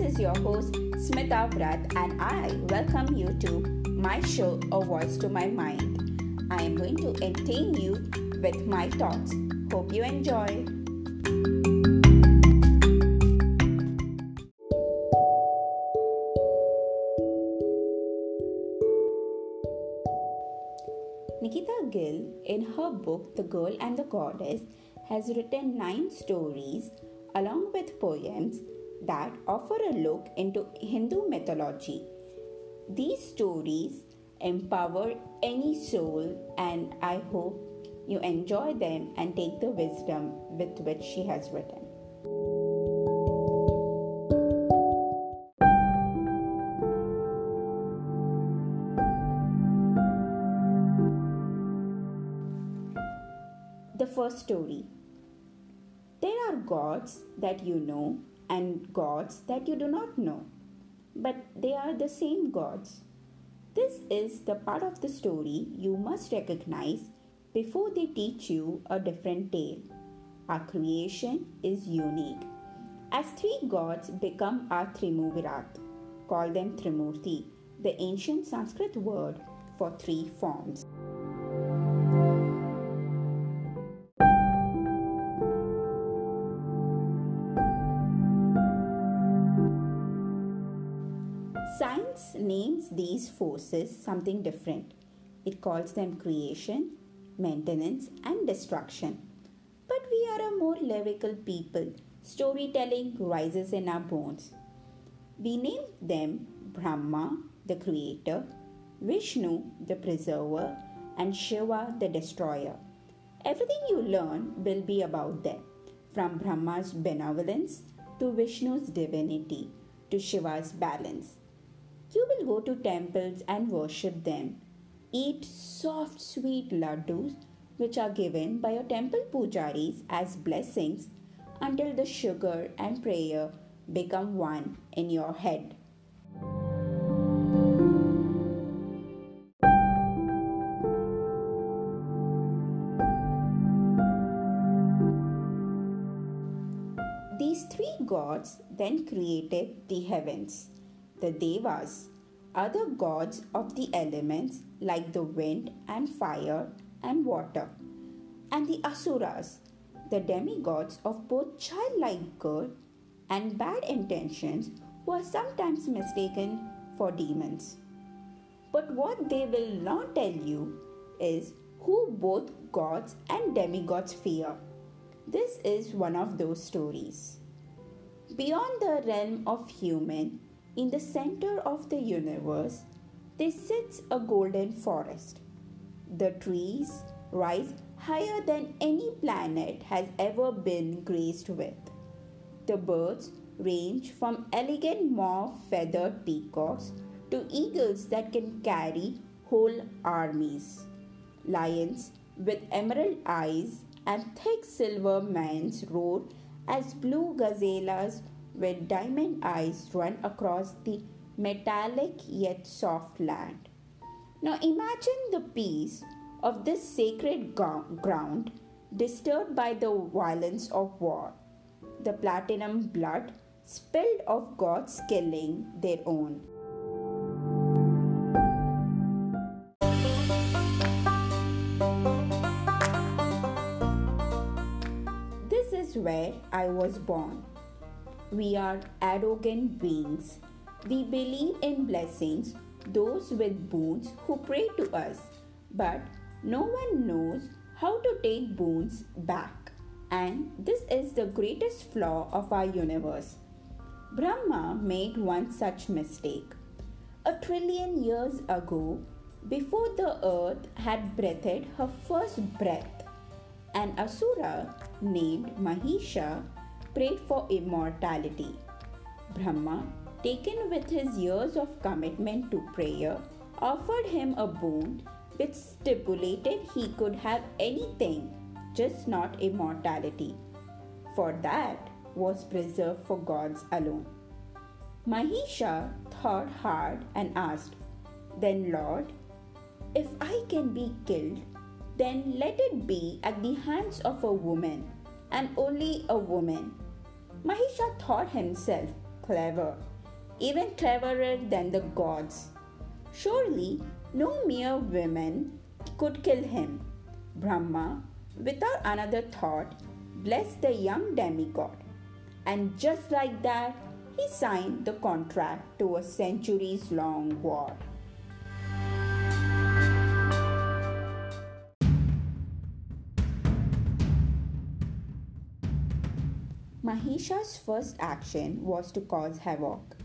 is your host Smita Vrat, and I welcome you to my show, A Voice to My Mind. I am going to entertain you with my thoughts. Hope you enjoy. Nikita Gill, in her book The Girl and the Goddess, has written nine stories along with poems that offer a look into Hindu mythology. These stories empower any soul, and I hope you enjoy them and take the wisdom with which she has written. The first story There are gods that you know and gods that you do not know, but they are the same gods. This is the part of the story you must recognize before they teach you a different tale. Our creation is unique. As three gods become our triumvirate, call them Trimurti, the ancient Sanskrit word for three forms. Science names these forces something different. It calls them creation, maintenance, and destruction. But we are a more lyrical people. Storytelling rises in our bones. We name them Brahma, the creator, Vishnu, the preserver, and Shiva, the destroyer. Everything you learn will be about them, from Brahma's benevolence to Vishnu's divinity to Shiva's balance. You will go to temples and worship them. Eat soft, sweet laddus, which are given by your temple pujaris as blessings until the sugar and prayer become one in your head. These three gods then created the heavens. The Devas, other gods of the elements like the wind and fire and water, and the Asuras, the demigods of both childlike good and bad intentions, who are sometimes mistaken for demons. But what they will not tell you is who both gods and demigods fear. This is one of those stories. Beyond the realm of human, in the center of the universe, there sits a golden forest. The trees rise higher than any planet has ever been graced with. The birds range from elegant mauve feathered peacocks to eagles that can carry whole armies. Lions with emerald eyes and thick silver manes roar as blue gazelles with diamond eyes run across the metallic yet soft land. Now imagine the peace of this sacred ground disturbed by the violence of war, the platinum blood spilled of gods killing their own. This is where I was born. We are arrogant beings. We believe in blessings, those with boons who pray to us, but no one knows how to take boons back. And this is the greatest flaw of our universe. Brahma made one such mistake. A trillion years ago, before the earth had breathed her first breath, an asura named Mahisha prayed for immortality. Brahma, taken with his years of commitment to prayer, offered him a boon which stipulated he could have anything, just not immortality. For that was preserved for gods alone. Mahisha thought hard and asked, Then, Lord, if I can be killed, then let it be at the hands of a woman and only a woman. Mahisha thought himself clever even cleverer than the gods. Surely no mere women could kill him. Brahma, without another thought, blessed the young demigod. And just like that, he signed the contract to a centuries long war. Mahisha's first action was to cause havoc.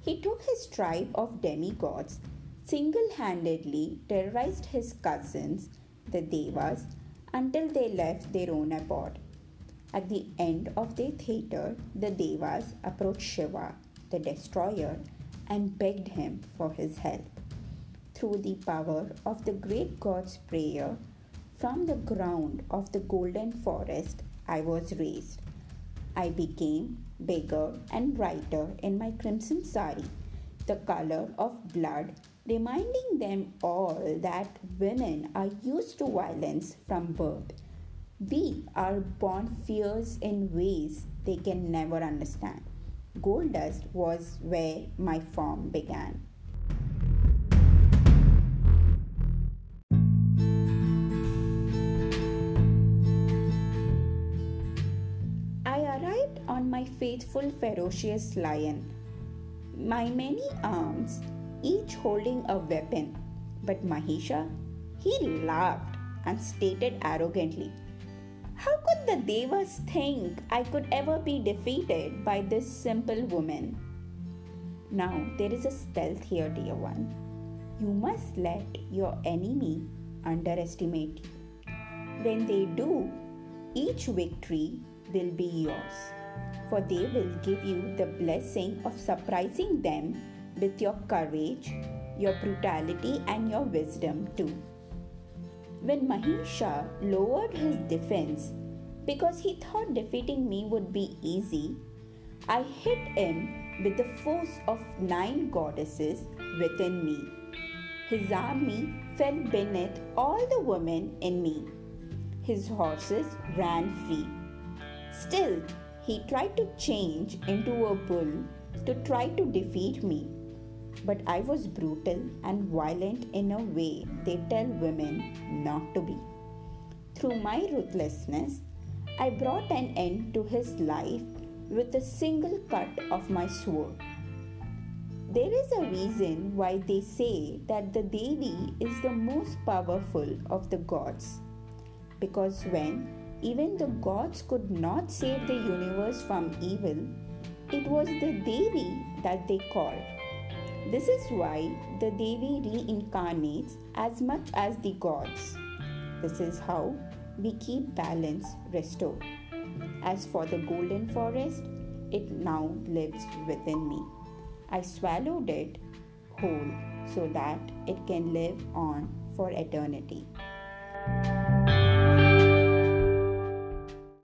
He took his tribe of demigods, single handedly terrorized his cousins, the Devas, until they left their own abode. At the end of their theatre, the Devas approached Shiva, the destroyer, and begged him for his help. Through the power of the great god's prayer, from the ground of the golden forest, I was raised. I became bigger and brighter in my crimson sari, the color of blood, reminding them all that women are used to violence from birth. We are born fierce in ways they can never understand. Gold dust was where my form began. Ferocious lion. My many arms, each holding a weapon. But Mahisha, he laughed and stated arrogantly, How could the Devas think I could ever be defeated by this simple woman? Now, there is a stealth here, dear one. You must let your enemy underestimate you. When they do, each victory will be yours for they will give you the blessing of surprising them with your courage, your brutality, and your wisdom too. When Mahisha lowered his defense because he thought defeating me would be easy, I hit him with the force of nine goddesses within me. His army fell beneath all the women in me. His horses ran free. Still, he tried to change into a bull to try to defeat me. But I was brutal and violent in a way they tell women not to be. Through my ruthlessness, I brought an end to his life with a single cut of my sword. There is a reason why they say that the Devi is the most powerful of the gods. Because when even the gods could not save the universe from evil, it was the Devi that they called. This is why the Devi reincarnates as much as the gods. This is how we keep balance restored. As for the golden forest, it now lives within me. I swallowed it whole so that it can live on for eternity.